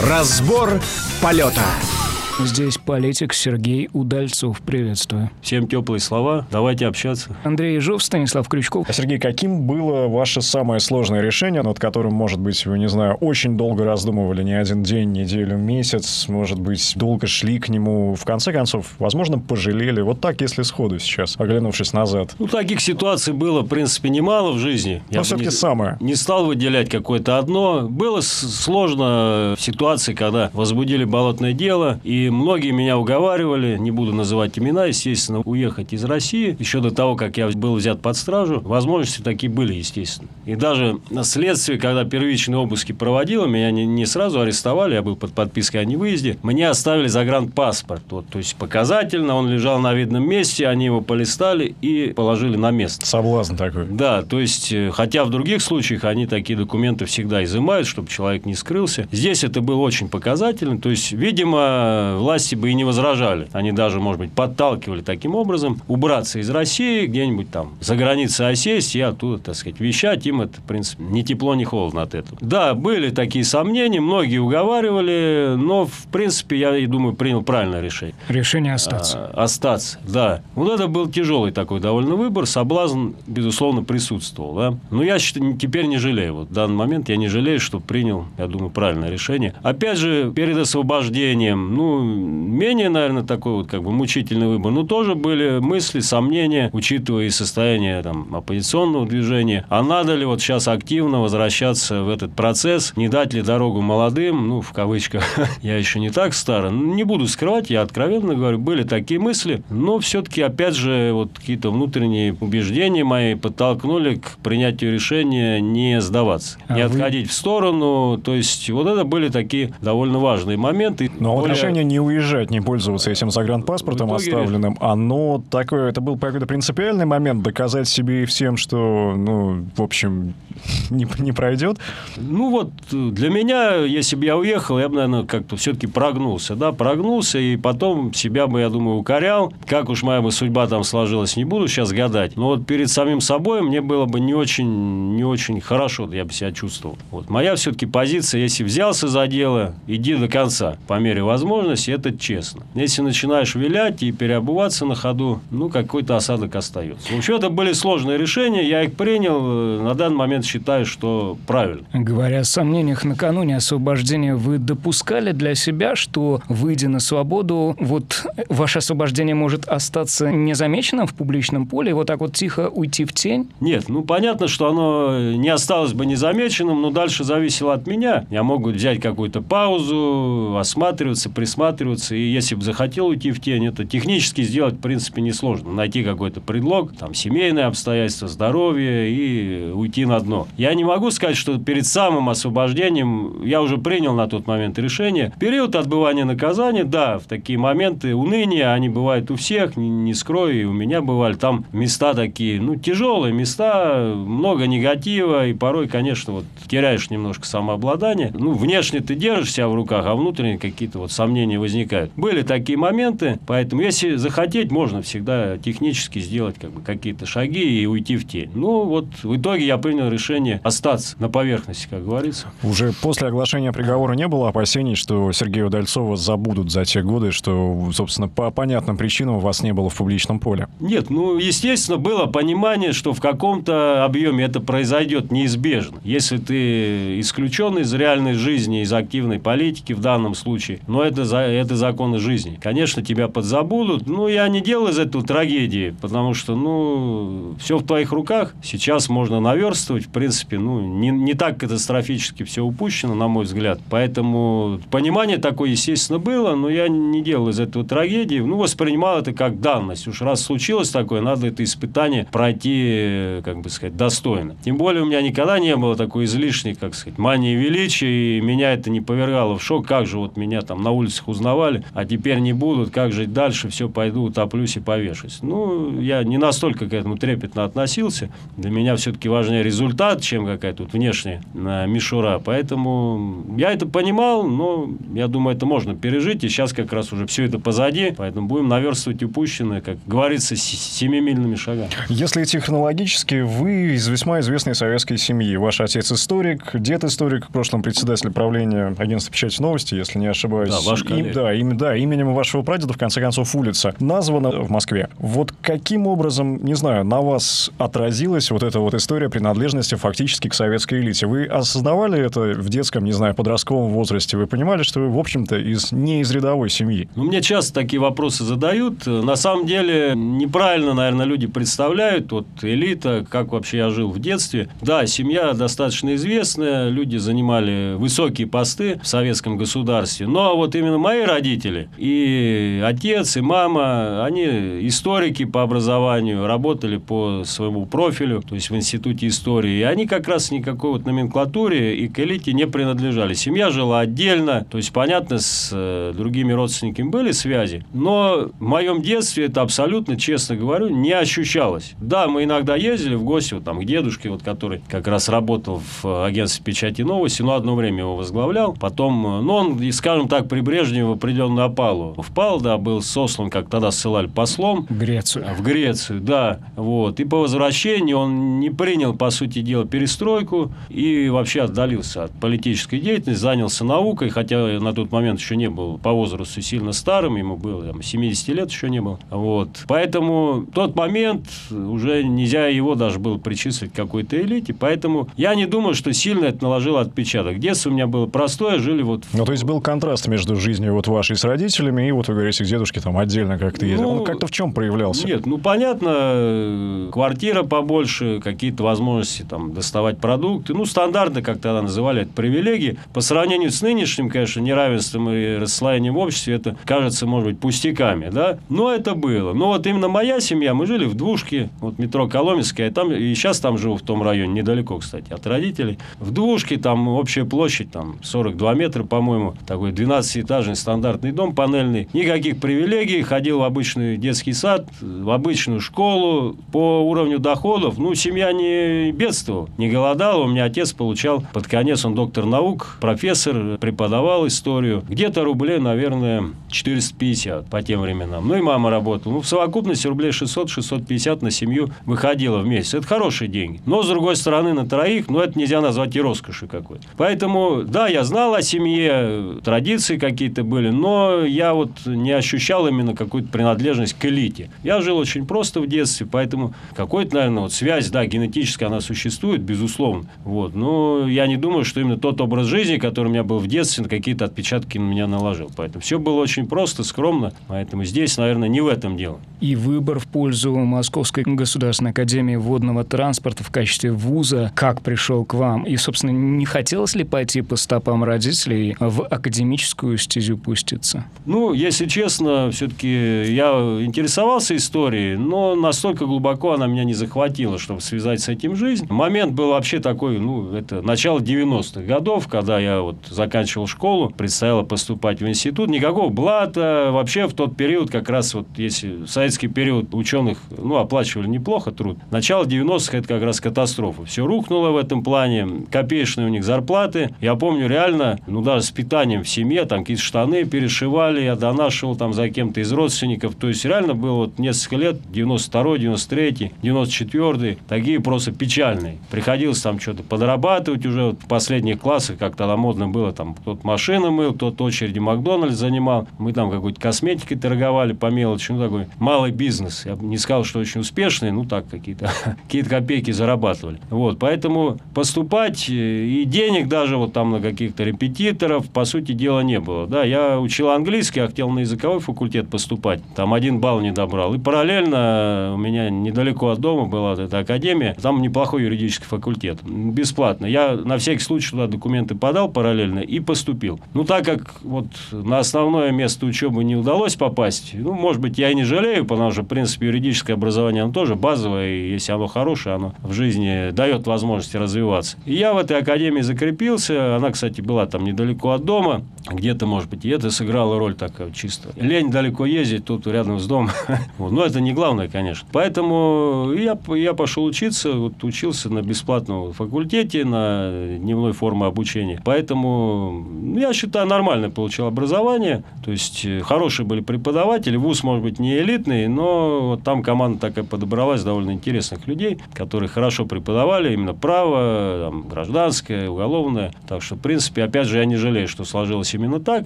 Разбор полета. Здесь политик Сергей Удальцов. Приветствую. Всем теплые слова. Давайте общаться. Андрей Ежов, Станислав Крючков. А, Сергей, каким было ваше самое сложное решение, над которым, может быть, вы, не знаю, очень долго раздумывали, не один день, неделю, месяц, может быть, долго шли к нему, в конце концов, возможно, пожалели. Вот так, если сходу сейчас, оглянувшись назад. Ну, таких ситуаций было, в принципе, немало в жизни. Но все-таки не, самое. Не стал выделять какое-то одно. Было сложно в ситуации, когда возбудили болотное дело, и многие меня уговаривали, не буду называть имена, естественно, уехать из России. Еще до того, как я был взят под стражу, возможности такие были, естественно. И даже на следствии, когда первичные обыски проводило, меня не, не сразу арестовали, я был под подпиской о невыезде, мне оставили загранпаспорт. Вот, то есть, показательно, он лежал на видном месте, они его полистали и положили на место. Соблазн такой. Да, то есть, э, хотя в других случаях они такие документы всегда изымают, чтобы человек не скрылся. Здесь это было очень показательно. То есть, видимо, власти бы и не возражали. Они даже, может быть, подталкивали таким образом убраться из России, где-нибудь там за границей осесть и оттуда, так сказать, вещать. Им это, в принципе, ни тепло, ни холодно от этого. Да, были такие сомнения, многие уговаривали, но, в принципе, я и думаю, принял правильное решение. Решение остаться. А, остаться, да. Вот это был тяжелый такой довольно выбор. Соблазн, безусловно, присутствовал. Да? Но я считаю, теперь не жалею. Вот в данный момент я не жалею, что принял, я думаю, правильное решение. Опять же, перед освобождением, ну, менее, наверное, такой вот как бы мучительный выбор. Но тоже были мысли, сомнения, учитывая и состояние там, оппозиционного движения. А надо ли вот сейчас активно возвращаться в этот процесс? Не дать ли дорогу молодым? Ну, в кавычках, я еще не так стар. Не буду скрывать, я откровенно говорю, были такие мысли. Но все-таки, опять же, вот какие-то внутренние убеждения мои подтолкнули к принятию решения не сдаваться, а не вы... отходить в сторону. То есть, вот это были такие довольно важные моменты. Но более... решение не не уезжать, не пользоваться этим загранпаспортом итоге... оставленным, оно такое, это был какой-то принципиальный момент, доказать себе и всем, что, ну, в общем, не, не пройдет? Ну вот, для меня, если бы я уехал, я бы, наверное, как-то все-таки прогнулся, да, прогнулся, и потом себя бы, я думаю, укорял. Как уж моя бы судьба там сложилась, не буду сейчас гадать. Но вот перед самим собой мне было бы не очень, не очень хорошо, я бы себя чувствовал. Вот моя все-таки позиция, если взялся за дело, иди до конца, по мере возможности, есть это честно. Если начинаешь вилять и переобуваться на ходу, ну, какой-то осадок остается. В общем, это были сложные решения, я их принял, на данный момент считаю, что правильно. Говоря о сомнениях накануне освобождения, вы допускали для себя, что, выйдя на свободу, вот ваше освобождение может остаться незамеченным в публичном поле и вот так вот тихо уйти в тень? Нет, ну, понятно, что оно не осталось бы незамеченным, но дальше зависело от меня. Я могу взять какую-то паузу, осматриваться, присматриваться, рассматриваться, и если бы захотел уйти в тень, это технически сделать, в принципе, несложно. Найти какой-то предлог, там, семейные обстоятельства, здоровье, и уйти на дно. Я не могу сказать, что перед самым освобождением я уже принял на тот момент решение. Период отбывания наказания, да, в такие моменты уныния, они бывают у всех, не, не скрою, и у меня бывали. Там места такие, ну, тяжелые места, много негатива, и порой, конечно, вот теряешь немножко самообладание. Ну, внешне ты держишь себя в руках, а внутренне какие-то вот сомнения возникают. Были такие моменты, поэтому если захотеть, можно всегда технически сделать как бы, какие-то шаги и уйти в тень. Ну, вот в итоге я принял решение остаться на поверхности, как говорится. Уже после оглашения приговора не было опасений, что Сергея Удальцова забудут за те годы, что, собственно, по понятным причинам вас не было в публичном поле? Нет, ну, естественно, было понимание, что в каком-то объеме это произойдет неизбежно. Если ты исключен из реальной жизни, из активной политики в данном случае, но это за это законы жизни. Конечно, тебя подзабудут, но я не делал из этого трагедии, потому что, ну, все в твоих руках. Сейчас можно наверстывать, в принципе, ну, не, не так катастрофически все упущено, на мой взгляд. Поэтому понимание такое, естественно, было, но я не делал из этого трагедии. Ну, воспринимал это как данность. Уж раз случилось такое, надо это испытание пройти, как бы сказать, достойно. Тем более у меня никогда не было такой излишней, как сказать, мании величия, и меня это не повергало в шок. Как же вот меня там на улицах узнавали, а теперь не будут, как жить дальше, все, пойду утоплюсь и повешусь. Ну, я не настолько к этому трепетно относился. Для меня все-таки важнее результат, чем какая-то вот внешняя э, мишура. Поэтому я это понимал, но я думаю, это можно пережить. И сейчас как раз уже все это позади, поэтому будем наверстывать упущенное, как говорится, семимильными шагами. Если технологически, вы из весьма известной советской семьи. Ваш отец историк, дед историк, в прошлом председатель правления агентства печати новости, если не ошибаюсь. Да, ваш коллега. Да, им, да, именем вашего прадеда, в конце концов, улица названа в Москве. Вот каким образом, не знаю, на вас отразилась вот эта вот история принадлежности фактически к советской элите? Вы осознавали это в детском, не знаю, подростковом возрасте? Вы понимали, что вы, в общем-то, из, не из рядовой семьи? Ну, мне часто такие вопросы задают. На самом деле, неправильно, наверное, люди представляют, вот элита, как вообще я жил в детстве. Да, семья достаточно известная, люди занимали высокие посты в советском государстве, но вот именно мои родители, и отец, и мама, они историки по образованию, работали по своему профилю, то есть в институте истории, и они как раз никакой вот номенклатуре и к элите не принадлежали. Семья жила отдельно, то есть, понятно, с э, другими родственниками были связи, но в моем детстве это абсолютно, честно говорю, не ощущалось. Да, мы иногда ездили в гости вот, там, к дедушке, вот, который как раз работал в агентстве печати новости, но одно время его возглавлял. Потом, э, ну, он, скажем так, при Брежневе в определенную опалу впал, да, был сослан, как тогда ссылали, послом. В Грецию. В Грецию, да. Вот. И по возвращении он не принял, по сути дела, перестройку и вообще отдалился от политической деятельности, занялся наукой, хотя на тот момент еще не был по возрасту сильно старым, ему было там, 70 лет еще не был. Вот. Поэтому тот момент уже нельзя его даже было причислить к какой-то элите, поэтому я не думаю, что сильно это наложило отпечаток. Детство у меня было простое, жили вот... Ну, то есть был контраст между жизнью вот вашей с родителями и вот, вы говорите, к дедушке там отдельно как-то ездил. Ну, Он как-то в чем проявлялся? Нет, ну, понятно, квартира побольше, какие-то возможности там доставать продукты. Ну, стандартно, как тогда называли, это привилегии. По сравнению с нынешним, конечно, неравенством и расслоением в обществе, это кажется, может быть, пустяками, да? Но это было. Но вот именно моя семья, мы жили в двушке, вот метро Коломенская, там, и сейчас там живу в том районе, недалеко, кстати, от родителей. В двушке там общая площадь, там 42 метра, по-моему, такой 12-этажный стандартный дом панельный. Никаких привилегий, ходил в обычный детский сад, в обычную школу. По уровню доходов, ну, семья не бедствовала, не голодала. У меня отец получал под конец, он доктор наук, профессор, преподавал историю. Где-то рублей, наверное, 450 по тем временам. Ну, и мама работала. Ну, в совокупности рублей 600-650 на семью выходило в месяц. Это хорошие деньги. Но, с другой стороны, на троих, ну, это нельзя назвать и роскошью какой-то. Поэтому, да, я знал о семье, традиции какие-то были, но я вот не ощущал именно какую-то принадлежность к элите. Я жил очень просто в детстве, поэтому какой-то, наверное, вот связь, да, генетическая она существует, безусловно. Вот. Но я не думаю, что именно тот образ жизни, который у меня был в детстве, какие-то отпечатки на меня наложил. Поэтому все было очень просто, скромно. Поэтому здесь, наверное, не в этом дело. И выбор в пользу Московской государственной академии водного транспорта в качестве вуза, как пришел к вам? И, собственно, не хотелось ли пойти по стопам родителей в академическую стезю пуститься? Ну, если честно, все-таки я интересовался историей, но настолько глубоко она меня не захватила, чтобы связать с этим жизнь. Момент был вообще такой, ну, это начало 90-х годов, когда я вот заканчивал школу, предстояло поступать в институт. Никакого блата. Вообще в тот период, как раз вот если в советский период ученых, ну, оплачивали неплохо труд. Начало 90-х это как раз катастрофа. Все рухнуло в этом плане. Копеечные у них зарплаты. Я помню реально, ну, даже с питанием в семье, там какие-то штаны перешивали, я донашивал там за кем-то из родственников. То есть реально было вот несколько лет, 92-й, 93-й, 94-й, такие просто печальные. Приходилось там что-то подрабатывать уже вот в последних классах, как тогда модно было, там кто-то машины мыл, кто-то очереди Макдональдс занимал. Мы там какой-то косметикой торговали по мелочи. Ну, такой малый бизнес. Я бы не сказал, что очень успешный, ну, так, какие-то какие копейки зарабатывали. Вот, поэтому поступать э, и денег даже вот там на каких-то репетиторов, по сути дела, не было. Да, я учил английский, я хотел на языковой факультет поступать. Там один балл не добрал. И параллельно у меня недалеко от дома была эта академия. Там неплохой юридический факультет. Бесплатно. Я на всякий случай туда документы подал параллельно и поступил. Ну, так как вот на основное место учебы не удалось попасть, ну, может быть, я и не жалею, потому что, в принципе, юридическое образование, оно тоже базовое, и если оно хорошее, оно в жизни дает возможность развиваться. И я в этой академии закрепился. Она, кстати, была там недалеко от дома, где-то, может быть, И это сыграло роль такая чисто. Лень далеко ездить, тут рядом с домом. Но это не главное, конечно. Поэтому я, я пошел учиться, вот учился на бесплатном факультете, на дневной форме обучения. Поэтому ну, я считаю, нормально получил образование. То есть э, хорошие были преподаватели. Вуз, может быть, не элитный, но вот там команда такая подобралась довольно интересных людей, которые хорошо преподавали именно право, там, гражданское, уголовное. Так что, в принципе, опять же, я не жалею, что сложилось именно так.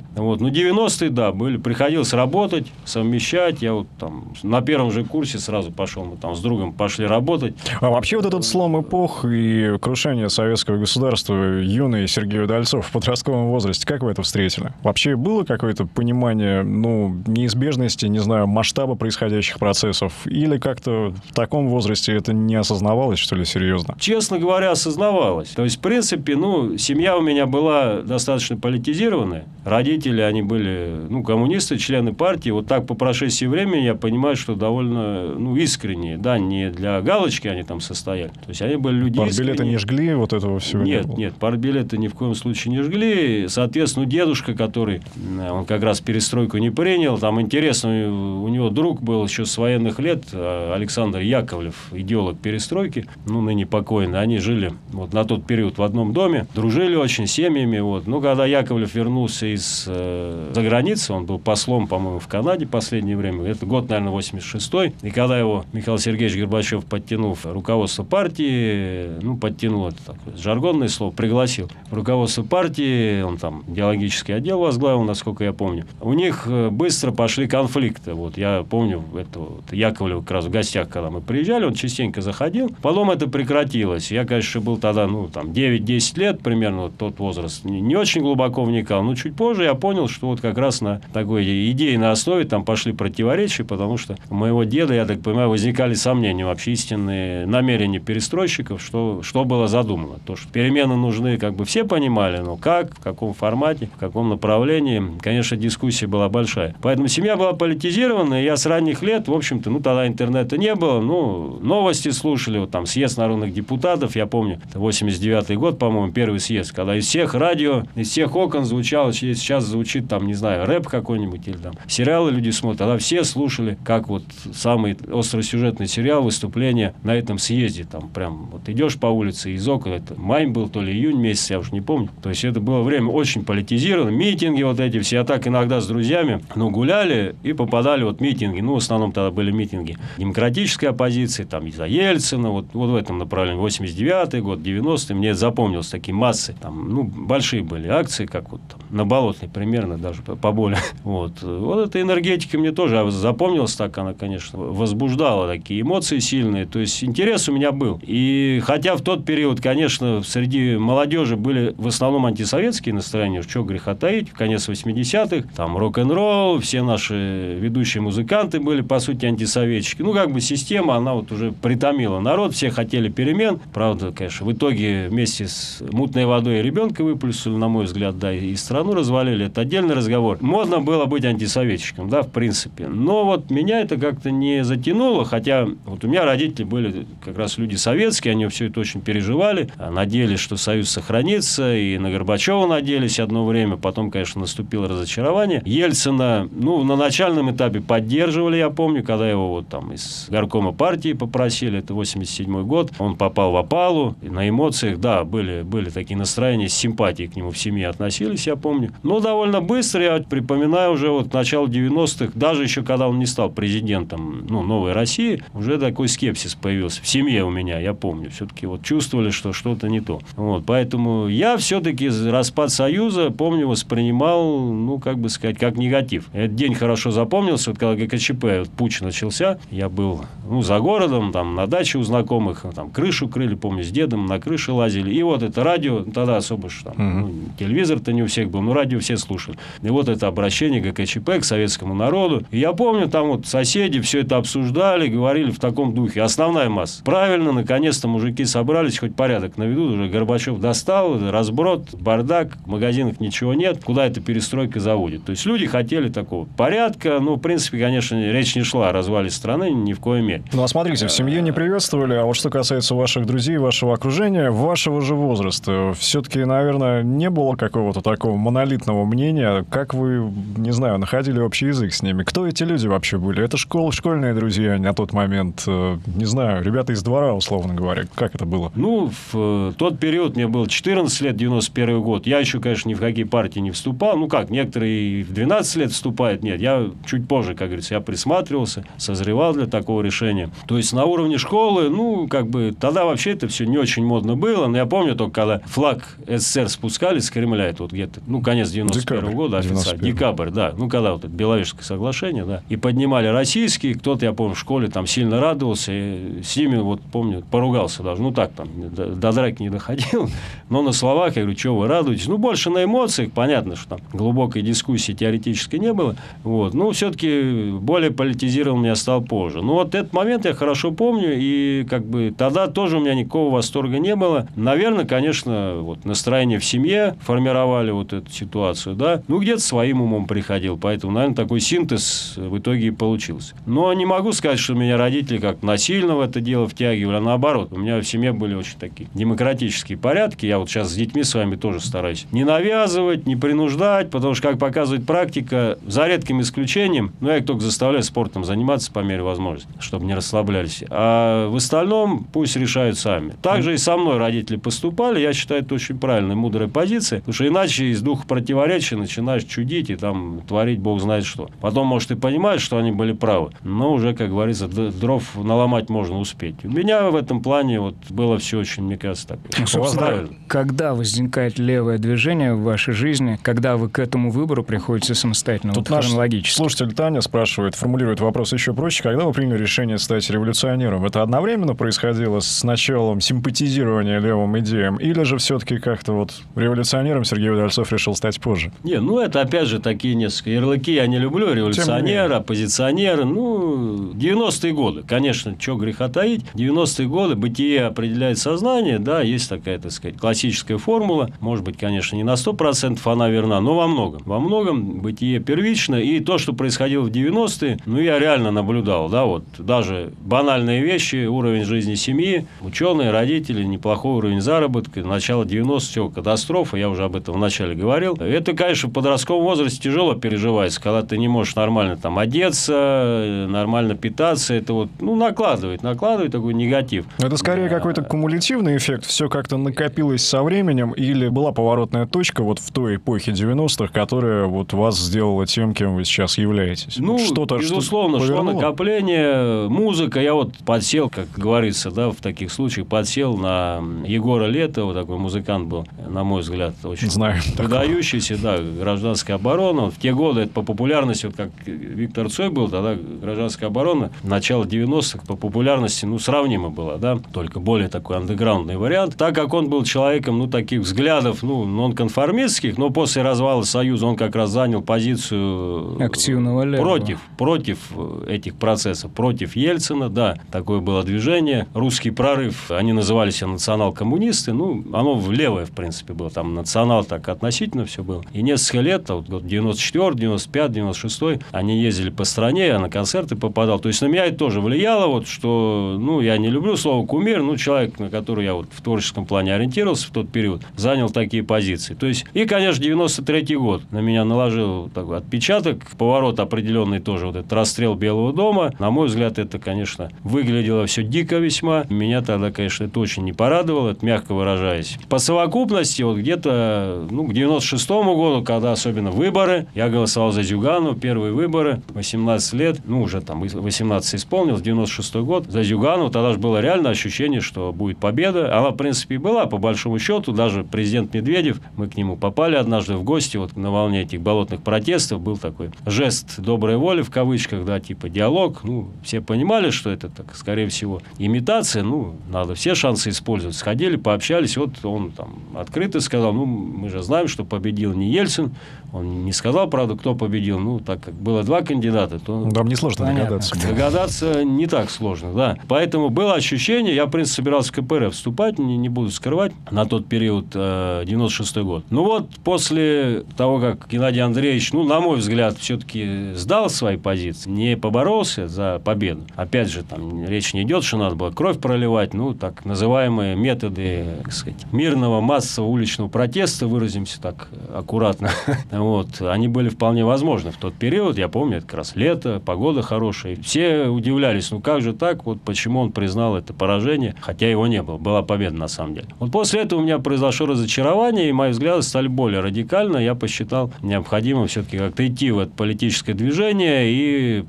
Вот. Но 90-е, да, были, приходилось работать, совмещать. Я вот там на первом же курсе сразу пошел, мы там с другом пошли работать. А вообще вот этот слом эпох и крушение советского государства юный Сергей Удальцов в подростковом возрасте, как вы это встретили? Вообще было какое-то понимание, ну, неизбежности, не знаю, масштаба происходящих процессов? Или как-то в таком возрасте это не осознавалось, что ли, серьезно? Честно говоря, осознавалось. То есть, в принципе, ну, семья у меня была достаточно политизированная. Родители, они были, ну, коммунисты, члены партии. Вот так по прошествии времени я понимаю, что довольно, ну, искренние. Да, не для галочки они там состояли. То есть, они были люди Партбилеты искренние. не жгли, вот этого всего Нет, не было? нет, партбилеты ни в коем случае не жгли. Соответственно, дедушка, который, э, он как раз перестройку не принял, там интересно, у него друг был еще с военных лет, э, Александр Яковлев, идеолог перестройки, ну, ныне покойный. Они жили вот на тот период в одном доме, дружили очень семьями. Вот. Ну, когда Яковлев вернулся из э, за границы, он был послом, по-моему, в Канаде последнее время, это год, наверное, 86-й, и когда его Михаил Сергеевич Горбачев, подтянул в руководство партии, ну, подтянул, это такое жаргонное слово, пригласил в руководство партии, он там идеологический отдел возглавил, насколько я помню. У них э, быстро пошли конфликты. Вот я помню, это вот Яковлев как раз в гостях, когда мы приезжали, он частенько заходил. Потом это прекратилось. Я, конечно, был тогда, ну, там, 9-10 лет примерно, вот тот возраст. Не, не очень глубоко вникал. Но чуть позже я понял, что вот как раз на такой идейной основе там пошли противоречия, потому что у моего деда, я так понимаю, возникали сомнения вообще истинные намерения перестройщиков, что, что было задумано. То, что перемены нужны, как бы все понимали, но как, в каком формате, в каком направлении, конечно, дискуссия была большая. Поэтому семья была политизирована, и я с ранних лет, в общем-то, ну, тогда интернета не было, ну, новости слушали, вот там съезд народных депутатов, я помню, это 89-й год, по-моему, первый съезд, когда из всех радио, из всех окон звучало, сейчас звучит там, не знаю, рэп какой-нибудь или там сериалы люди смотрят, тогда все слушали, как вот самый остросюжетный сериал, выступление на этом съезде, там прям вот идешь по улице, из окон, это май был, то ли июнь месяц, я уж не помню, то есть это было время очень политизировано, митинги вот эти все, я так иногда с друзьями, ну, гуляли и попадали вот митинги, ну, в основном тогда были митинги демократической оппозиции, там, из-за Ельцина, вот, вот в этом направлении, 89-й год, 90-й, мне запомнилось, такие массы, там, ну, большие были акции, как вот там, на Болотной примерно, даже поболее, вот. Вот эта энергетика мне тоже запомнилась так, она, конечно, возбуждала такие эмоции сильные, то есть интерес у меня был, и хотя в тот период, конечно, среди молодежи были в основном антисоветские настроения, что греха таить, конец 80-х, там рок-н-ролл, все наши ведущие музыканты были, по сути, антисоветчики. Ну, как бы система, она вот уже притомила народ, все хотели перемен. Правда, конечно, в итоге вместе с мутной водой ребенка выплюснули, на мой взгляд, да, и страну развалили. Это отдельный разговор. Модно было быть антисоветчиком, да, в принципе. Но вот меня это как-то не затянуло, хотя вот у меня родители были как раз люди советские, они все это очень переживали, надеялись, что Союз сохранится, и на Горбачева надеялись одно время, потом, конечно, наступило разочарование. Ельцина, ну, на начальном этапе поддерживали, я помню, когда его вот там из горкома партии попросили, это 87 год, он попал в опалу, и на эмоциях, да, были, были такие настроения, с симпатией к нему в семье относились, я помню. Но довольно быстро, я припоминаю уже вот начало 90-х, даже еще когда он не стал президентом, ну, новой России, уже такой скепсис появился в семье у меня, я помню. Все-таки вот чувствовали, что что-то не то. Вот, поэтому я все-таки распад Союза, помню, воспринимал, ну, как бы сказать, как негатив. Этот день хорошо запомнился, вот когда ГКЧП, вот, путь начался, я был, ну, за городом, там, на даче у знакомых, там, крышу крыли, помню, с дедом на крыше лазили. И вот это радио, тогда особо что там, ну, телевизор-то не у всех был, но радио все слушали. И вот это обращение ГКЧП к советскому народу. И я помню, там вот соседи все это обсуждали, говорили в таком духе. Основная масса. Правильно, наконец-то мужики собрались, хоть порядок наведут. Уже Горбачев достал, разброд, бардак, в магазинах ничего нет. Куда эта перестройка заводит? То есть люди хотели такого порядка. Ну, в принципе, конечно, речь не шла о развале страны ни в коем мере. Ну, а смотрите, в семье не приветствовали, а вот что касается ваших друзей, вашего окружения, вашего же возраста, все-таки, наверное, не было какого-то такого монолитного мнения. Как вы, не знаю, находили общий язык с ними? Кто эти люди вообще были? Это школ, школьные друзья на тот момент? Э, не знаю, ребята из двора, условно говоря. Как это было? Ну, в тот период мне было 14 лет, 91 год. Я еще, конечно, ни в какие партии не вступал. Ну как, некоторые в 12 лет вступают. Нет, я чуть позже, как говорится, я присматривался, созревал для такого решения. То есть на уровне школы, ну, как бы, тогда вообще это все не очень модно было. Но я помню только, когда флаг СССР спускали с Кремля, это вот где-то, ну, конец 91 -го года, официально. Декабрь, да. Ну, когда вот это Беловежское соглашение, да. И поднимали российские, кто-то, я помню, в школе там сильно радовался, и с ними, вот помню, поругался даже. Ну, так там, до, до драки не доходил. Но на словах я говорю, что вы радуетесь? Ну, больше на эмоциях, понятно, что там глубокой дискуссии теоретической не было. Вот. Ну, все-таки более политизирован я стал позже. Ну, вот этот момент я хорошо помню, и как бы тогда тоже у меня никакого восторга не было. Наверное, конечно, вот настроение в семье формировали вот эту ситуацию, да. Ну, где-то своим умом приходил, поэтому, наверное, такой синтез в итоге и получился. Но не могу сказать, что меня родители как насильно в это дело втягивали, а наоборот. У меня в семье были очень такие демократические порядки. Я вот сейчас с детьми с вами тоже стараюсь не навязывать, не принуждать, потому что, как показывает практика, за редким исключением, ну, я их только заставляю спортом заниматься по мере возможности, чтобы не расслаблялись. А в остальном пусть решают сами. Также и со мной родители поступали. Я считаю, это очень правильная, мудрая позиция, потому что иначе из духа противоречия начинаешь чудить и там творить бог знает что. Потом, может, и понимаешь, что они были правы, но уже, как говорится, дров наломать можно успеть. У меня в этом плане вот было все очень, мне кажется, так. Ну, собственно, когда возникает левое движение в вашей жизни, когда вы к этому выбору приходите самостоятельно, Тут вот наш хронологически? слушатель Таня спрашивает, формулирует вопрос еще проще, когда вы приняли решение стать революционером? Это одновременно происходило с началом симпатизирования левым идеям, или же все-таки как-то вот революционером Сергей Удальцов решил стать позже? Не, ну это опять же такие несколько ярлыки. Я не люблю, революционер, оппозиционер, ну, 90-е годы, конечно, что греха таить, 90-е годы бытие определяет сознание, да, есть такая, так сказать, классическая формула, может быть, конечно, не на 100% она верна, но во многом. Во многом бытие первично, и то, что происходило в 90-е, ну, я реально наблюдал, да, вот даже банальные вещи, уровень жизни семьи, ученые, родители, неплохой уровень заработка, начало 90-х, все, катастрофа, я уже об этом вначале говорил. Это, конечно, в подростковом возрасте тяжело переживается, когда ты не можешь нормально там одеться, нормально питаться, это вот, ну, накладывает, накладывает такой негатив. Это скорее какой-то кумулятивный эффект, все как-то накопилось со временем, или была поворотная точка вот в той эпохе 90-х, которая вот вас сделала тем, кем вы сейчас являетесь? Ну, что-то, безусловно, что, что накопление, музыка, я вот подсел, как говорится, да, в таких случаях, подсел на Егора Летова, такой музыкант был, на мой взгляд, очень Знаю, выдающийся, да, гражданская оборона. В те годы это по популярности, вот как Виктор Цой был, тогда гражданская оборона, начало 90-х по популярности, ну, сравнимо было, да, только более такой андеграундный вариант. Так как он был человеком, ну, таких взглядов, ну, нонконформистских, но после развала Союза он как раз занял позицию активного левого. против, против этих процессов, против Ельцина, да, такое было движение. Русский прорыв, они называли себя национал-коммунисты, ну, оно левое, в принципе, было, там национал так относительно все было. И несколько лет, вот, 94, 95, 96, они ездили по стране, я на концерты попадал. То есть, на меня это тоже влияло, вот, что, ну, я не люблю слово кумир, ну, человек, на который я вот в творческом плане ориентировался в тот период, занял такие позиции. То есть, и, конечно, 93 год на меня наложил такой отпечаток, поворот определенный тоже, вот этот расстрел Белого дома. На мой взгляд, это, конечно, выглядело все дико весьма. Меня тогда, конечно, это очень не порадовало, это мягко выражаясь. По совокупности, вот где-то, ну, к 96 году, когда особенно выборы, я голосовал за Зюгану, первые выборы, 18 лет, ну, уже там 18 исполнилось, 96 год, за Зюгану, тогда же было реально ощущение, что будет победа. Она, в принципе, и была, по большому счету, даже президент Медведев, мы к нему попали однажды в гости, вот на волне этих болотных протестов был такой жест доброй воли, в кавычках, да, типа диалог, ну, все понимали, что это, так, скорее всего, имитация, ну, надо все шансы использовать. Сходили, пообщались, вот он там открыто сказал, ну, мы же знаем, что победил не And. Он не сказал, правда, кто победил. Ну, так как было два кандидата, то... Там несложно Понятно. догадаться. Догадаться не так сложно, да. Поэтому было ощущение, я, в принципе, собирался в КПРФ вступать, не, не буду скрывать, на тот период, э, 96 год. Ну, вот после того, как Геннадий Андреевич, ну, на мой взгляд, все-таки сдал свои позиции, не поборолся за победу. Опять же, там речь не идет, что надо было кровь проливать, ну, так называемые методы, так сказать, мирного массового уличного протеста, выразимся так аккуратно. вот. Они были вполне возможны в тот период. Я помню, это как раз лето, погода хорошая. Все удивлялись, ну как же так, вот почему он признал это поражение, хотя его не было. Была победа на самом деле. Вот после этого у меня произошло разочарование, и мои взгляды стали более радикально. Я посчитал необходимо все-таки как-то идти в это политическое движение, и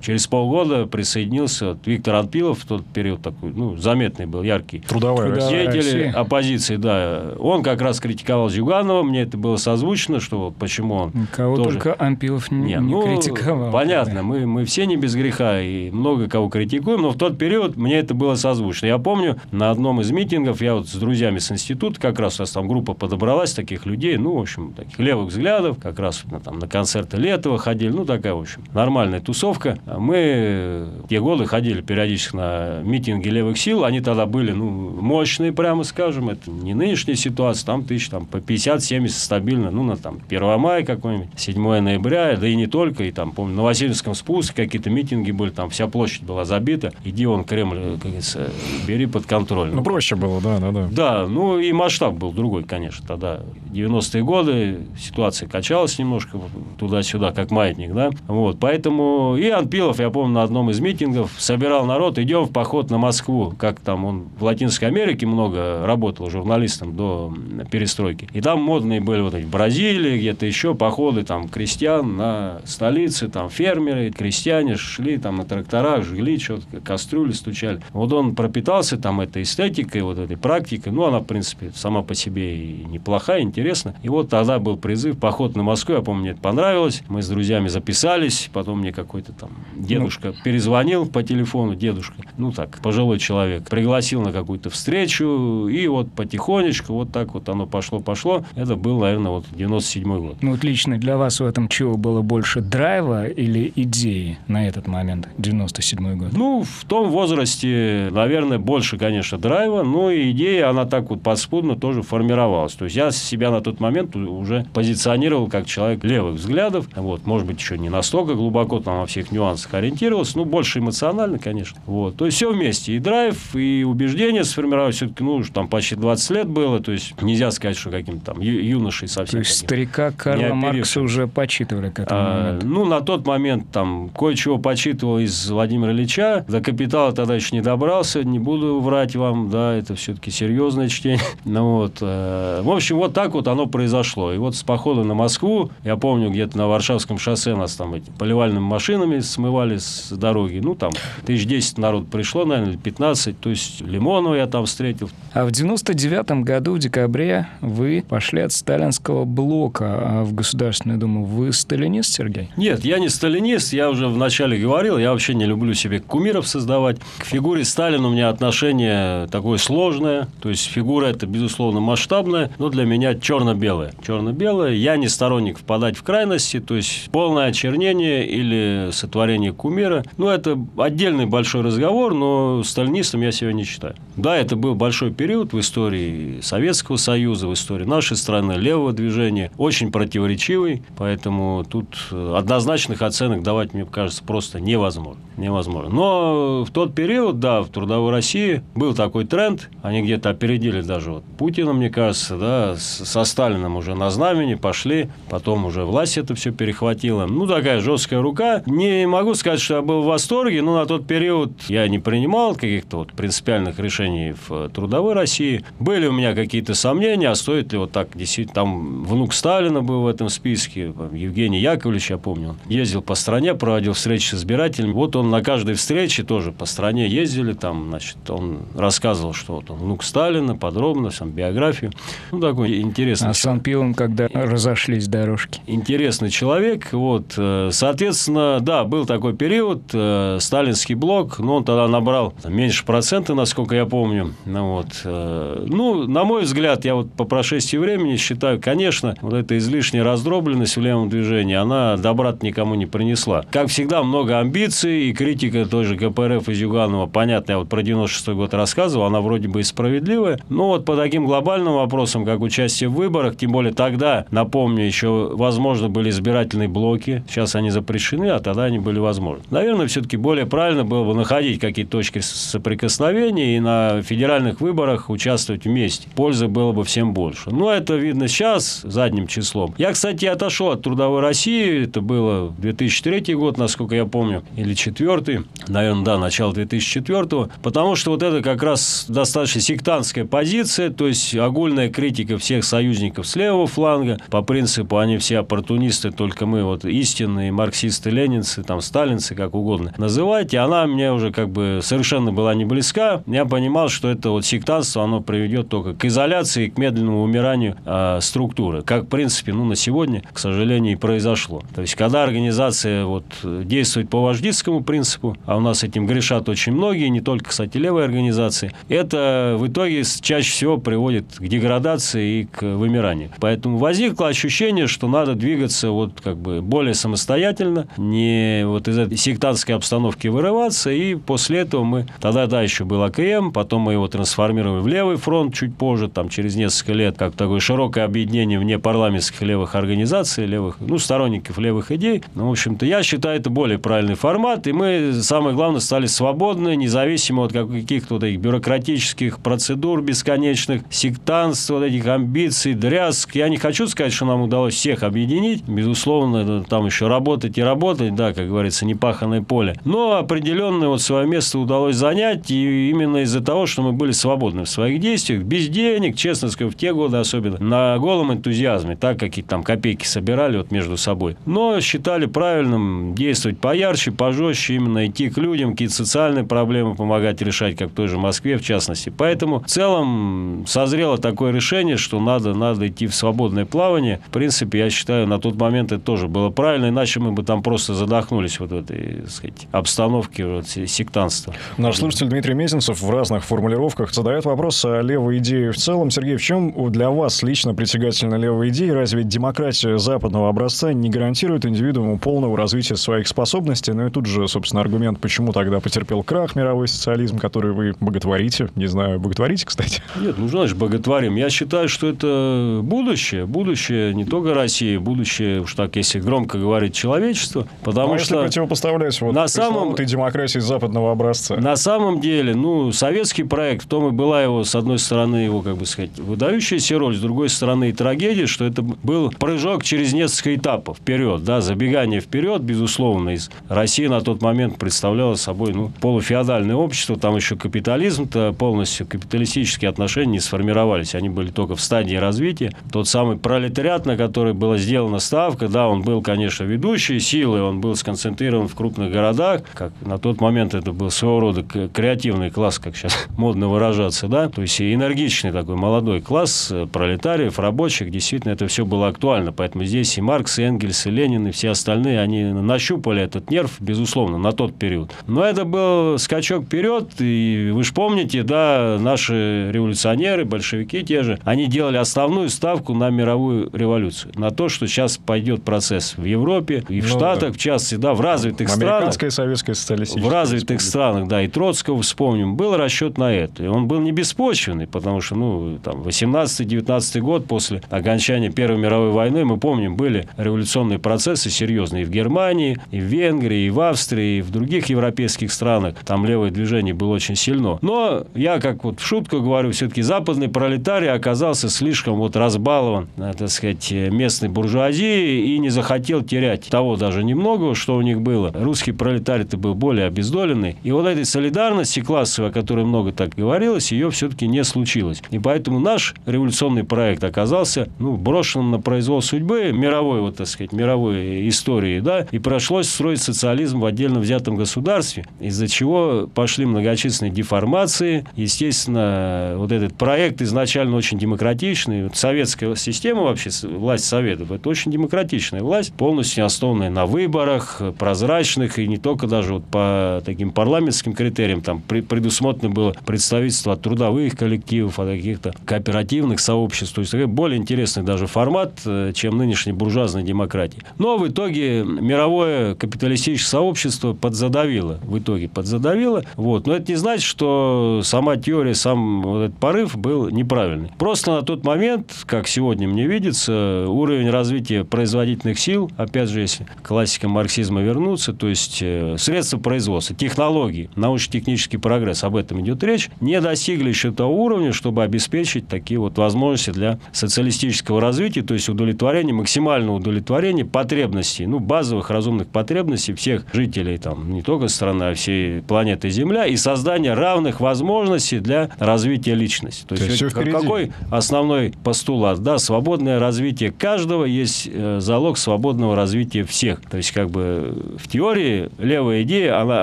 через полгода присоединился Виктор Анпилов в тот период такой, ну, заметный был, яркий. Трудовая Деятель оппозиции, да. Он как раз критиковал Зюганова, мне это было созвучно, что почему он Кого тоже... только Анпилов не, не ну, критиковал. Понятно, мы, мы все не без греха и много кого критикуем, но в тот период мне это было созвучно. Я помню, на одном из митингов я вот с друзьями с института, как раз у нас там группа подобралась, таких людей, ну, в общем, таких левых взглядов, как раз на, там, на концерты Летова ходили, ну, такая, в общем, нормальная тусовка. Мы в те годы ходили периодически на митинги левых сил, они тогда были, ну, мощные, прямо скажем, это не нынешняя ситуация, там тысяч там, по 50-70 стабильно, ну, на там 1 мая какой-нибудь, 7 ноября, да и не только, и там, помню, на Васильевском спуске какие-то митинги были, там вся площадь была забита, иди он Кремль, как говорится, бери под контроль. Ну, проще было, да, да, да. Да, ну и масштаб был другой, конечно, тогда. 90-е годы ситуация качалась немножко туда-сюда, как маятник, да, вот, поэтому и Анпилов, я помню, на одном из митингов собирал народ, идем в поход на Москву, как там он в Латинской Америке много работал журналистом до перестройки. И там модные были вот эти Бразилии, где-то еще походы там крестьян на столице, там фермеры, крестьяне шли там на тракторах, жгли что-то, кастрюли стучали. Вот он пропитался там этой эстетикой, вот этой практикой. Ну, она, в принципе, сама по себе и неплохая, интересна. И вот тогда был призыв поход на Москву. Я помню, мне это понравилось. Мы с друзьями записались. Потом мне какой-то там дедушка ну. перезвонил по телефону. Дедушка, ну так, пожилой человек, пригласил на какую-то встречу. И вот потихонечку вот так вот оно пошло-пошло. Это был, наверное, вот 97 год. Ну, вот лично для вас в этом чего было больше драйва или идеи на этот момент, 97 год? Ну, в том возрасте, наверное, больше, конечно, драйва, но и идея, она так вот подспудно тоже формировалась. То есть я себя на тот момент уже позиционировал как человек левых взглядов. Вот, может быть, еще не настолько глубоко там во всех нюансах ориентировался, но больше эмоционально, конечно. Вот. То есть все вместе. И драйв, и убеждения сформировались. Все-таки, ну, там почти 20 лет было. То есть нельзя сказать, что каким-то там юношей совсем. То есть старика Карла Маркса уже почитывали к этому а, моменту? Ну, на тот момент там кое-чего почитывал из Владимира Ильича. До капитала тогда еще не добрался. Не буду врать вам, да, это все-таки серьезное чтение. Ну, вот. Э, в общем, вот так вот оно произошло. И вот с похода на Москву, я помню, где-то на Варшавском шоссе нас там эти поливальными машинами смывали с дороги. Ну, там тысяч десять народ пришло, наверное, или 15. То есть Лимонова я там встретил. А в 99 году, в декабре, вы пошли от сталинского блока в Государственную Думу. Вы сталинист, Сергей? Нет, я не сталинист. Я уже вначале говорил, я вообще не люблю себе кумиров создавать. К фигуре Сталина у меня отношение такое сложное. То есть фигура это, безусловно, масштабная, но для меня черно-белая. Черно-белая. Я не сторонник впадать в крайности, то есть полное очернение или сотворение кумира. Ну, это отдельный большой разговор, но сталинистом я себя не считаю. Да, это был большой период в истории Советского Союза, в истории нашей страны, левого движения, очень противоречивый, поэтому тут однозначных оценок давать, мне кажется, просто невозможно. невозможно. Но в тот период, да, в трудовой России был такой тренд, они где-то опередили даже вот Путина, мне кажется, да, со Сталином уже на знамени пошли, потом уже власть это все перехватила. Ну, такая жесткая рука. Не могу сказать, что я был в восторге, но на тот период я не принимал каких-то вот принципиальных решений в трудовой России. Были у меня какие-то сомнения, а стоит ли вот так действительно, там внук Сталина был в этом списке, Евгений Яковлевич, я помню, он ездил по стране, проводил встречи с избирателями. Вот он на каждой встрече тоже по стране ездили, там, значит, он рассказывал, что вот он внук Сталина, подробно, сам биографию. Ну, такой интересный. А с Анпилом, когда разошлись дорожки? Интересный человек. Вот, э, соответственно, да, был такой период, э, сталинский блок, но он тогда набрал меньше процента, насколько я помню. Ну, вот. Э, ну, на мой взгляд, я вот по прошествии времени считаю, конечно, вот эта излишняя раздробленность в левом движении, она добра никому не принесла. Как всегда, много амбиций, и критика той же КПРФ из Юганова, понятно, я вот про 96 год рассказывал, она вроде бы и справедливая, но вот по таким глобальным вопросам, как участие в выборах, тем более тогда, напомню, еще, возможно, были избирательные блоки, сейчас они запрещены, а тогда они были возможны. Наверное, все-таки более правильно было бы находить какие-то точки соприкосновения и на федеральных выборах участвовать вместе. Пользы было бы всем больше. Но это, видно, сейчас задним числом. Я, кстати, отошел от трудовой России. Это было 2003 год, насколько я помню, или 2004. Наверное, да, начало 2004. Потому что вот это как раз достаточно сектантская позиция, то есть огульная критика всех союзников с левого фланга. По принципу, они все оппортунисты, только мы вот истинные марксисты, ленинцы, там, сталинцы, как угодно называйте. Она мне уже как бы совершенно была не близка. Я понимал, что это вот сектантство, оно приведет только к изоляции, к медленному умиранию э, структуры. Как, в принципе, ну, на сегодня, к сожалению, и произошло. То есть, когда организация вот, действует по вождистскому принципу, а у нас этим грешат очень многие, не только, кстати, левые организации, это в итоге чаще всего приводит к деградации и к вымиранию. Поэтому возникло ощущение, что надо двигаться вот как бы более самостоятельно, не вот из этой сектантской обстановки вырываться, и после этого мы, тогда, да, еще был АКМ, потом мы его трансформировали в левый фронт чуть позже, там, через несколько лет, как такое широкое объединение вне парламентских левых организаций, левых, ну, сторонников левых идей. Ну, в общем-то, я считаю, это более правильный формат, и мы, самое главное, стали свободны, независимо от каких-то вот этих бюрократических процедур бесконечных, сектанств, вот этих амбиций, дрязг. Я не хочу сказать, что нам удалось всех объединить. Безусловно, там еще работать и работать, да, как говорится, непаханное поле. Но определенное вот свое место удалось занять, и именно из-за того, что мы были свободны в своих действиях, без денег, честно скажу, в те годы особенно, на голом энтузиазме, так какие там копейки собирали вот между собой. Но считали правильным действовать поярче, пожестче, именно идти к людям, какие-то социальные проблемы помогать решать, как в той же Москве, в частности. Поэтому в целом созрело такое решение, что надо, надо идти в свободное плавание. В принципе, я считаю, на тот момент это тоже было правильно, иначе мы бы там просто задохнулись вот в этой, так сказать, обстановке вот, сектанства. Наш слушатель Дмитрий Мезенцев в разных формулировках задает вопрос о левой идее в целом. Сергей, в чем для вас лично притягательна левая идея? Разве демократия западного образца не гарантирует индивидууму полного развития своих способностей? Ну и тут же, собственно, аргумент, почему тогда потерпел крах мировой социализм, который вы боготворите. Не знаю, боготворите, кстати? Нет, ну, знаешь, боготворим. Я считаю, что это будущее. Будущее не только России, будущее, уж так, если громко говорить, человечество. Потому ну, что... если противопоставлять вот на самом... демократии западного образца. На самом деле, ну, советский проект, в том и была его, с одной стороны, его, как бы сказать, выдающаяся роль, с другой стороны, и трагедия, что это был прыжок через несколько этапов. Вперед, да, забегание вперед, безусловно, из России на тот момент представляла собой, ну, полуфеодальное общество, там еще капитализм-то полностью, капиталистические отношения не сформировались, они были только в стадии развития. Тот самый пролетариат, на который была сделана ставка, да, он был, конечно, ведущей силой, он был сконцентрирован в крупных городах, как на тот момент это был своего рода креативный класс, как сейчас модно выражаться, да, то есть энергичный такой молодой класс э, пролетариев, рабочих, действительно это все было актуально, поэтому здесь и Маркс, и Энгельс, и Ленин, и все остальные, они нащупали этот нерв, безусловно, на тот период. Но это был скачок вперед, и вы же помните, да, наши революционеры, большевики те же, они делали основную ставку на мировую революцию, на то, что сейчас пойдет процесс в Европе и в ну, Штатах, да. в частности, да, в развитых странах. Американская советская социалистическая. В развитых странах, да, и Троцкого вспомним, был расчет на это. И он был не беспочвенный, потому что, ну, там, 18-19 год после окончания Первой мировой войны, мы помним, были революционные процессы серьезные и в Германии, и в Венгрии, и в Австрии, и в других европейских странах. Там левое движение было очень сильно. Но я, как вот в шутку говорю, все-таки западный пролетарий оказался слишком вот разбалован, э, так сказать, местной буржуазией и не захотел терять того даже немного, что у них было. Русский пролетарий-то был более обездоленный. И вот этой солидарности классовой, о которой много так говорилось, ее все-таки не случилось. И поэтому наш революционный проект оказался ну, брошенным на произвол судьбы, мировой, вот так сказать, мировой истории, да, и пришлось строить социализм в отдельно взятом государстве, из-за чего пошли многочисленные деформации. Естественно, вот этот проект изначально очень демократичный. Советская система вообще, власть Советов, это очень демократичная власть, полностью основанная на выборах, прозрачных, и не только даже вот по таким парламентским критериям, там предусмотрено было представительство от трудовых коллективов, от каких-то кооперативных сообществ. То есть более интересный даже формат, э, чем нынешней буржуазной демократии. Но в итоге мировое капиталистическое сообщество подзадавило. В итоге подзадавило. Вот. Но это не значит, что сама теория, сам вот этот порыв был неправильный. Просто на тот момент, как сегодня мне видится, уровень развития производительных сил, опять же, если классика марксизма вернуться, то есть э, средства производства, технологии, научно-технический прогресс, об этом идет речь, не достигли еще того уровня, чтобы обеспечить такие вот возможности для социалистического развития, то есть удовлетворение, максимальное удовлетворение потребностей, ну, базовых разумных потребностей всех жителей, там, не только страны, а всей планеты Земля, и создание равных возможностей для развития личности. То, то есть, есть какой основной постулат? Да, свободное развитие каждого есть э, залог свободного развития всех. То есть, как бы в теории левая идея, она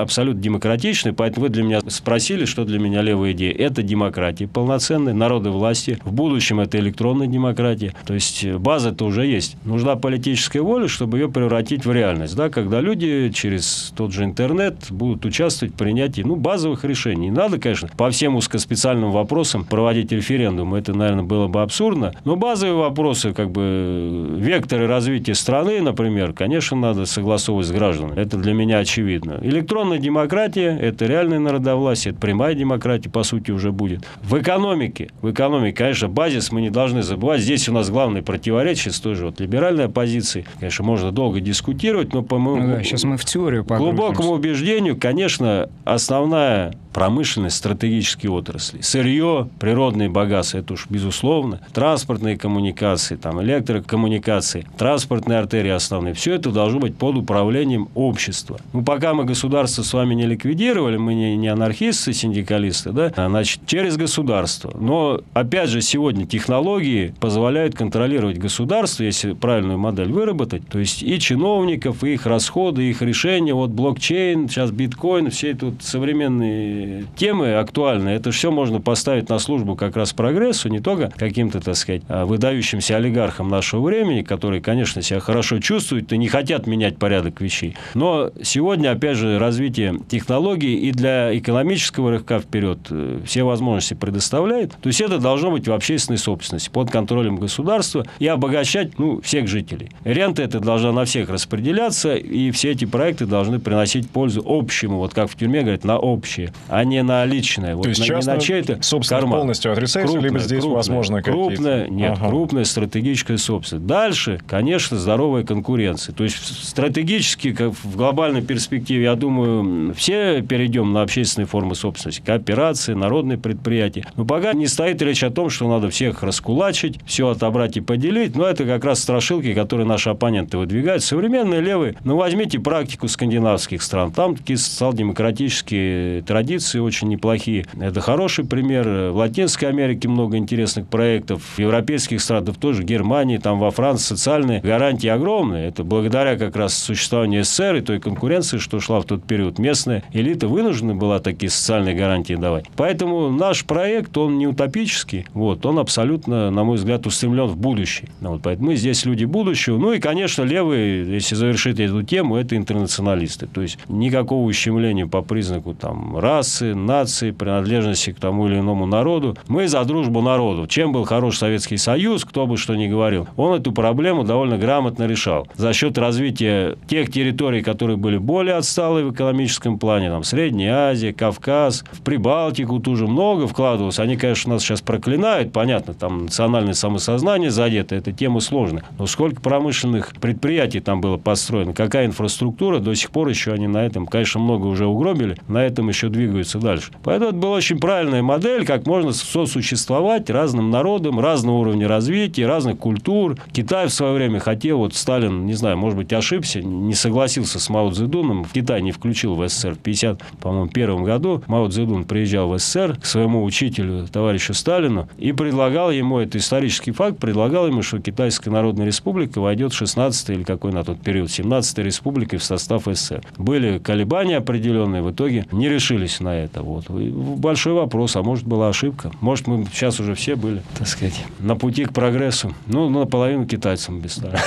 абсолютно демократичная, поэтому вы для меня спросили, что для меня левая идея. Это демократия полноценная, народы власти. В будущем это электронная демократия. То есть, база-то уже есть. Нужна политическая воля, чтобы ее превратить в реальность. Да, когда люди через тот же интернет будут участвовать в принятии ну, базовых решений. Надо, конечно, по всем узкоспециальным вопросам проводить референдум. Это, наверное, было бы абсурдно. Но базовые вопросы, как бы векторы развития страны, например, конечно, надо согласовывать с гражданами. Это для меня очевидно. Электронная демократия – это реальное народовластие, это прямая демократия, по сути, уже будет. В экономике, в экономике, конечно, базис мы не должны забывать. Здесь у нас главное противоречие с той же вот либеральной оппозицией. Конечно, можно долго дискутировать, но по моему ну да, сейчас мы в теорию глубокому убеждению, конечно, основная промышленность, стратегические отрасли. Сырье, природные богатства, это уж безусловно. Транспортные коммуникации, там, электрокоммуникации, транспортные артерии основные. Все это должно быть под управлением общества. Ну, пока мы государство с вами не ликвидировали, мы не, не анархисты, синдикалисты, да, а, значит, через государство. Но, опять же, сегодня технологии позволяют контролировать государство, если правильную модель выработать, то есть и чиновников, и их расходы, их решения, вот блокчейн, сейчас биткоин, все тут современные темы актуальные, это все можно поставить на службу как раз прогрессу, не только каким-то, так сказать, а, выдающимся олигархам нашего времени, которые, конечно, себя хорошо чувствуют и не хотят менять порядок вещей. Но сегодня, опять же, развитие технологий и для экономического рывка вперед э, все возможности предоставляет. То есть это должно быть в общественной собственности, под контролем государства и обогащать ну, всех жителей. Рента это должна на всех распределяться, и все эти проекты должны приносить пользу общему, вот как в тюрьме говорят, на общее, а не на личное. Вот То есть на, частно, не на чей-то карман. полностью отрицается, крупное, либо здесь крупное, возможно какие-то... Крупное, нет, ага. крупная стратегическая собственность. Дальше, конечно, здоровая конкуренция. То есть стратегически, как в глобальной перспективе, я думаю, все перейдем на общественные формы собственности, кооперации, народные предприятия. Но пока не стоит речь о том, что надо всех раскулачить, все отобрать и поделить. Но это как раз страшилки, которые наши оппоненты выдвигают. Современные левые, ну, возьмите практику скандинавских стран. Там такие социал-демократические традиции очень неплохие. Это хороший пример. В Латинской Америке много интересных проектов. В европейских странах, тоже в Германии, там во Франции социальные гарантии огромные. Это благодаря как раз существованию СССР и той конкуренции, что шла в тот период. Местная элита вынуждена была такие социальные гарантии давать. Поэтому наш проект, он не утопический. Вот, он абсолютно, на мой взгляд, устремлен в будущее. Ну, вот, поэтому мы здесь люди будущего. Ну и, конечно, левые, если завершить эту тему, это интернационалисты. То есть никакого ущемления по признаку там, расы, нации, принадлежности к тому или иному народу. Мы за дружбу народу. Чем был хорош Советский Союз, кто бы что ни говорил, он эту проблему довольно грамотно решал. За счет развития тех территорий, которые были более отсталые в экономическом плане, там, Средняя Азия, Кавказ, в Прибалтику тоже много вкладывалось. Они, конечно, нас сейчас проклинают, понятно, там национальное самосознание задето, эта тема сложная. Но сколько промышленных предприятий там было построено, какая инфраструктура, до сих пор еще они на этом, конечно, много уже угробили, на этом еще двигаются дальше. Поэтому это была очень правильная модель, как можно сосуществовать разным народам, разного уровня развития, разных культур. Китай в свое время хотел, вот Сталин, не знаю, может быть, ошибся, не согласился с Мао Цзэдуном, в Китай не включил в СССР в 50, по-моему, первом году. Мао Цзэдун приезжал в СССР к своему учителю, товарищу Сталину, и предлагал ему, это исторический факт, предлагал ему, что Китайская Народная Республика войдет в 16 или какой на тот период, 17 республикой в состав СССР. Были колебания определенные, в итоге не решились на это. Вот. И большой вопрос, а может была ошибка? Может мы сейчас уже все были, так сказать, на пути к прогрессу. Ну, наполовину китайцам без стали.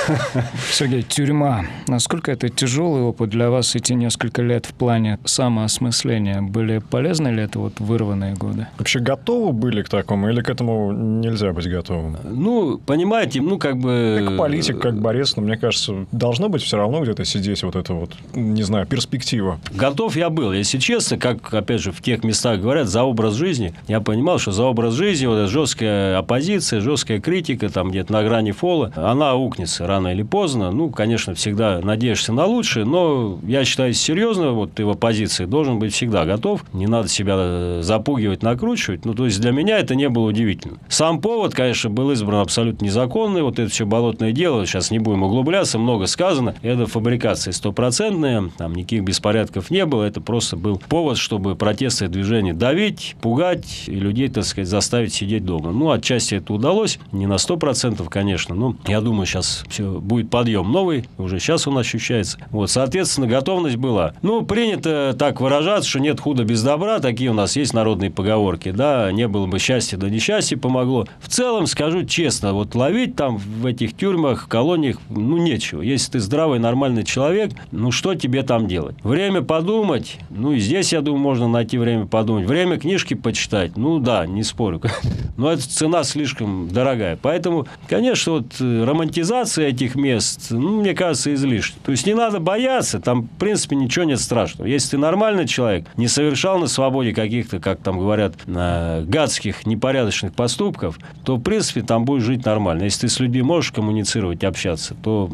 Сергей, тюрьма. Насколько это тяжелый опыт для вас идти несколько лет в плане самоосмысления? Были полезны ли это вот вырванные годы? Вообще готовы были к такому или к этому нельзя быть готовым? Ну, понимаете, ну, как бы... Как политик, как борец, но мне кажется, должно быть все равно где-то сидеть вот это вот, не знаю, перспектива. Готов я был, если честно, как, опять же, в тех местах говорят за образ жизни, я понимал, что за образ жизни вот эта жесткая оппозиция, жесткая критика, там где-то на грани фола, она укнется рано или поздно. Ну, конечно, всегда надеешься на лучшее, но я считаю, серьезно, вот ты в оппозиции должен быть всегда готов, не надо себя э, запугивать, накручивать. Ну, то есть для меня это не было удивительно. Сам повод, конечно, был избран абсолютно незаконный, вот это все болотное дело, сейчас не будем углубляться, много сказано, это фабрикация стопроцентная, там никаких беспорядков не было, это просто был повод, чтобы протесты движения давить, пугать и людей, так сказать, заставить сидеть дома. Ну, отчасти это удалось, не на 100%, конечно, но я думаю, сейчас все будет подъем новый, уже сейчас он ощущается. Вот, соответственно, готовность была. Ну, принято так выражаться, что нет худа без добра, такие у нас есть народные поговорки, да, не было бы счастья, да несчастье помогло. В целом, скажу честно, вот ловить там в этих тюрьмах, колониях, ну, нечего. Если ты здравый, нормальный человек, ну, что тебе там делать? Время подумать, ну, и здесь, я думаю, можно найти время подумать. Время книжки почитать, ну, да, не спорю. Но эта цена слишком дорогая. Поэтому, конечно, вот э, романтизация этих мест, ну, мне кажется, излишне. То есть не надо бояться, там, в принципе, ничего нет страшного. Если ты нормальный человек, не совершал на свободе каких-то, как там говорят, гадских, непорядочных поступков, то, в принципе, там будешь жить нормально. Если ты с людьми можешь коммуницировать, общаться, то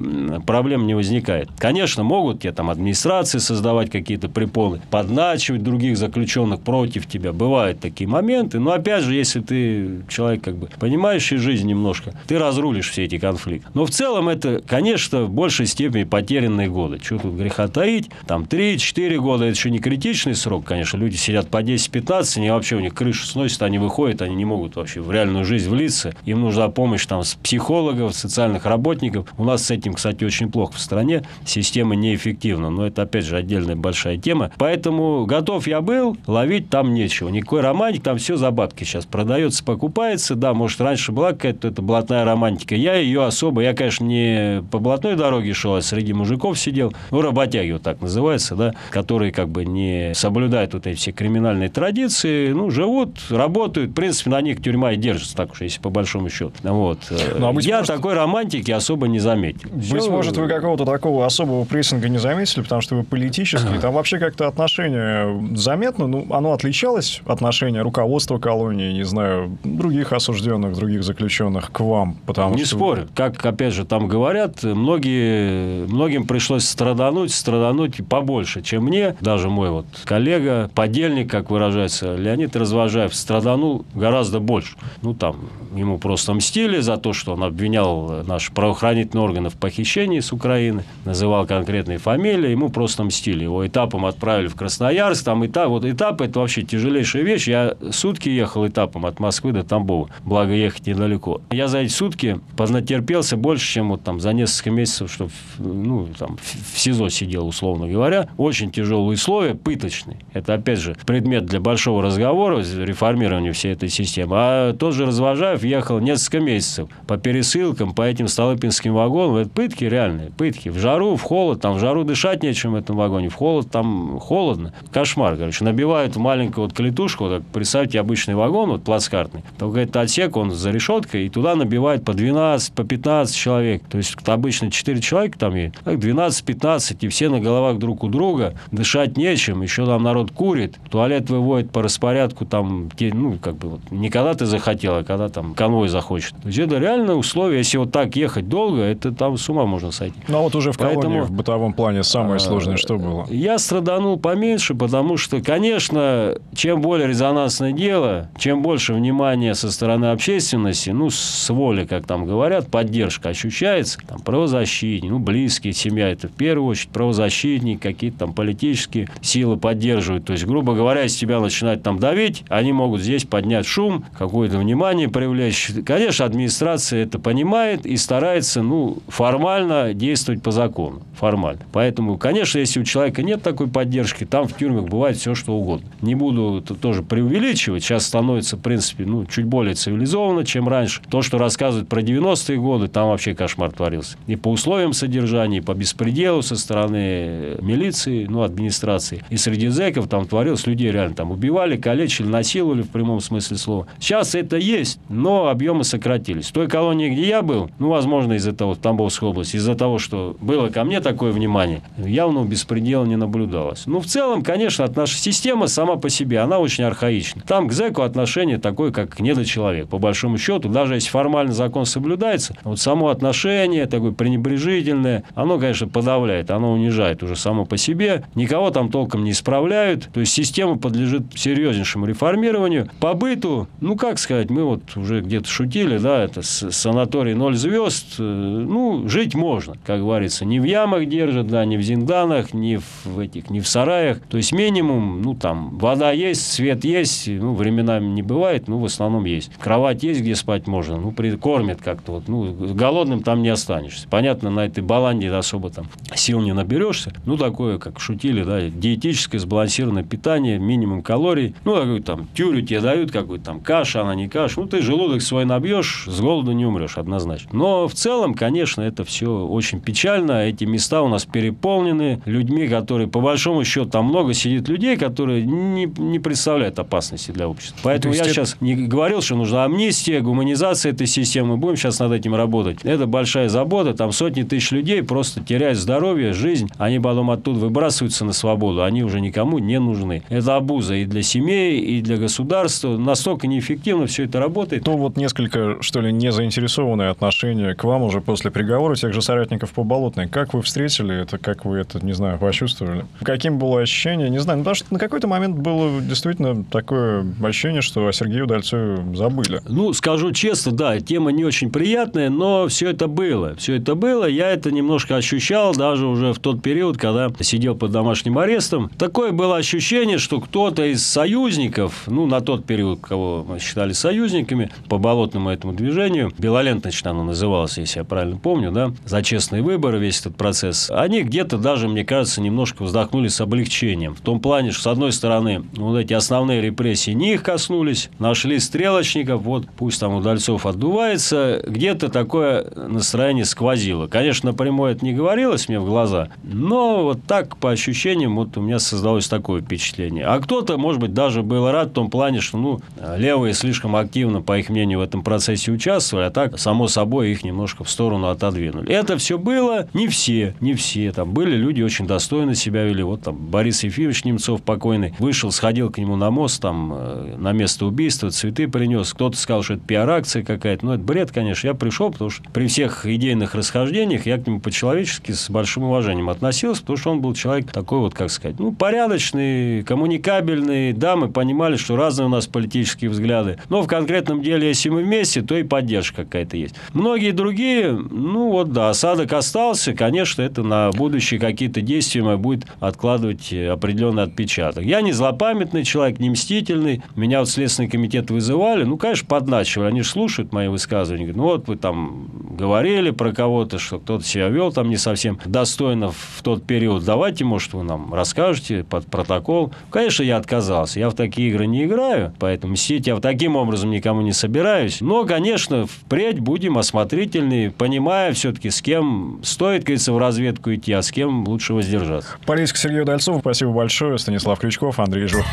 проблем не возникает. Конечно, могут тебе там администрации создавать какие-то препоны, подначивать других заключенных против тебя. Бывают такие моменты. Но, опять же, если ты человек, как бы, понимающий жизнь немножко, ты разрулишь все эти конфликты. Но в целом это, конечно, в большей степени потерянные годы. Что тут греха таить? Там 3-4 года – это еще не критичный срок, конечно. Люди сидят по 10-15, они вообще у них крышу сносит, они выходят, они не могут вообще в реальную жизнь влиться. Им нужна помощь там с психологов, социальных работников. У нас с этим, кстати, очень плохо в стране. Система неэффективна. Но это, опять же, отдельная большая тема. Поэтому готов я был, ловить там нечего. Никакой романтик, там все за бабки сейчас продается, покупается. Да, может, раньше была какая-то это блатная романтика. Я ее особо, я, конечно, не по блатной дороге шел, а среди мужиков сидел. Ну, работяги вот так называется, да, которые как бы не соблюдают вот эти все криминальные традиции, ну, живут, работают, в принципе, на них тюрьма и держится, так уж, если по большому счету. Вот. Ну, а быть Я может... такой романтики особо не заметил. Быть Все... может, вы какого-то такого особого прессинга не заметили, потому что вы политический, там вообще как-то отношение заметно, ну, оно отличалось, отношение руководства колонии, не знаю, других осужденных, других заключенных к вам, потому не что... Спорю. Как, опять же, там говорят, многие, многим пришлось страдануть, страдануть побольше, чем мне. Даже мой вот коллега, подельник, как выражается, Леонид Развожаев, страданул гораздо больше. Ну, там, ему просто мстили за то, что он обвинял наши правоохранительные органы в похищении с Украины, называл конкретные фамилии, ему просто мстили. Его этапом отправили в Красноярск, там этап, вот этап – это вообще тяжелейшая вещь. Я сутки ехал этапом от Москвы до Тамбова, благо ехать недалеко. Я за эти сутки понатерпелся больше, чем вот там за несколько месяцев, что ну, там, в СИЗО сидел, условно говоря. Очень тяжелые условия, пыточные. Это, опять же, предмет для большого разговора, реформирования всей этой системы. А тот же Развожаев ехал несколько месяцев по пересылкам, по этим Столыпинским вагонам. Это пытки реальные, пытки. В жару, в холод, там в жару дышать нечем в этом вагоне, в холод там холодно. Кошмар, короче. Набивают в маленькую вот клетушку, вот, представьте, обычный вагон, вот плацкартный, только это отсек, он за решеткой, и туда набивают по 12, по 15 человек. То есть обычно 4 человека там есть, 12-15, и все на головах друг у друга, дышать нечем, еще там народ курит, туалет выводит по распорядку, там, ну, как бы, вот, не когда ты захотел, а когда там конвой захочет. То есть это реальное условие. Если вот так ехать долго, это там с ума можно сойти. Ну, а вот уже в Поэтому, колонии, в бытовом плане самое а, сложное что было? Я страданул поменьше, потому что, конечно, чем более резонансное дело, чем больше внимания со стороны общественности, ну, с воли, как там говорят, поддержка ощущается, там, правозащитник, ну, близкие, семья, это в первую очередь правозащитник, какие-то там политические силы поддерживают. То есть, грубо говоря, если тебя начинают там давить, они могут здесь поднять шум, какое-то внимание привлечь. Конечно, администрация это понимает и старается, ну, формально действовать по закону. Формально. Поэтому, конечно, если у человека нет такой поддержки, там в тюрьмах бывает все, что угодно. Не буду тоже преувеличивать. Сейчас становится, в принципе, ну, чуть более цивилизованно, чем раньше. То, что рассказывают про 90-е годы, там вообще кошмар творился. И по условиям содержания, и по беспределу со стороны милиции, ну, администрации. И среди зэков там творилось, людей реально там убивали, калечили, насиловали в прямом смысле слова. Сейчас это есть, но объемы сократились. Той колонии, где я был, ну, возможно, из-за того, в Тамбовской области, из-за того, что было ко мне такое внимание, явного беспредела не наблюдалось. Ну, в целом, конечно, от нашей система сама по себе, она очень архаична. Там к зэку отношение такое, как к недочеловеку. По большому счету, даже если формально закон соблюдается, вот само отношение такое пренебрежительное, оно, конечно, подавляет, оно унижает уже само по себе. Никого там толком не исправляют. То есть система подлежит серьезнейшему реформированию. По быту, ну, как сказать, мы вот уже где-то шутили, да, это санаторий ноль звезд. Э, ну, жить можно, как говорится. Не в ямах держат, да, не в зинданах, не в этих, не в сараях. То есть минимум, ну, там, вода есть, свет есть, ну, временами не бывает, ну, в основном есть. Кровать есть, где спать можно, ну, кормят как-то вот, ну, голодным там не останешься. Понятно, на этой баланде особо там сил не наберешься. Ну, такое, как шутили, да, диетическое сбалансированное питание, минимум калорий. Ну, такой там тюрю тебе дают, какую-то там каша, она не каша. Ну, ты желудок свой набьешь, с голоду не умрешь однозначно. Но в целом, конечно, это все очень печально. Эти места у нас переполнены людьми, которые, по большому счету, там много сидит людей, которые не, не представляют опасности для общества. Поэтому я это... сейчас не говорил, что нужна амнистия, гуманизация этой системы. Мы будем сейчас над этим работать. Это большая забота. Там сотни тысяч людей просто теряют здоровье, жизнь. Они потом оттуда выбрасываются на свободу. Они уже никому не нужны. Это обуза и для семей, и для государства. Настолько неэффективно все это работает. То вот несколько, что ли, незаинтересованное отношение к вам уже после приговора тех же соратников по Болотной. Как вы встретили это? Как вы это, не знаю, почувствовали? Каким было ощущение? Не знаю. Ну, потому что на какой-то момент было действительно такое ощущение, что о Сергею Удальцове забыли. Ну, скажу честно, да, тема не очень приятная, но все это было. Все это было. Я это немножко ощущал даже уже в тот период, когда сидел под домашним арестом. Такое было ощущение, что кто-то из союзников, ну, на тот период, кого мы считали союзниками, по болотному этому движению, Белоленточно оно называлось, если я правильно помню, да, за честные выборы весь этот процесс, они где-то даже, мне кажется, немножко вздохнули с облегчением. В том плане, что, с одной стороны, вот эти основные репрессии не их коснулись, нашли стрелочников, вот пусть там Удальцов отдувается, где-то такое настроение сквозило. Конечно, напрямую это не говорилось мне в глаза, но вот так, по ощущениям, вот у меня создалось такое впечатление. А кто-то, может быть, даже был рад в том плане, что, ну, левые слишком активно, по их мнению, в этом процессе участвовали, а так, само собой, их немножко в сторону отодвинули. Это все было не все, не все. Там были люди очень достойно себя вели. Вот там Борис Ефимович Немцов покойный вышел, сходил к нему на мост, там, э, на место убийства, цветы принес. Кто-то сказал, что это пиар-акция какая-то. Ну, это бред, конечно. Я пришел, потому что при всех идейных расхождениях я к нему по-человечески с большим уважением относился, потому что он был человек такой вот, как сказать, ну, порядочный, коммуникабельный. Да, мы понимали, что разные у нас политические взгляды. Но в конкретном деле, если мы вместе, то и поддержка какая-то есть. Многие другие, ну, вот да, осадок остался. Конечно, это на будущее какие-то действия будет откладывать определенный отпечаток. Я не злопамятный человек, не мстительный. Меня вот Следственный комитет вызывали. Ну, конечно, подначивали. Они же слушают мои высказывания. Говорят, ну, вот вы там говорили про кого-то, что кто-то себя вел там не совсем достойно в тот период. Давайте, может, вы нам расскажете под протокол. Конечно, я отказался. Я в такие игры не играю, поэтому мстить я в таким образом никому не собираюсь. Но, конечно, впредь будем осмотрительны, понимая все-таки, с кем стоит, говорится, в разведку идти, а с кем лучше воздержаться. Политик Сергей Удальцов, спасибо большое. Станислав Крючков, Андрей Жук.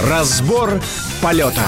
Разбор полета.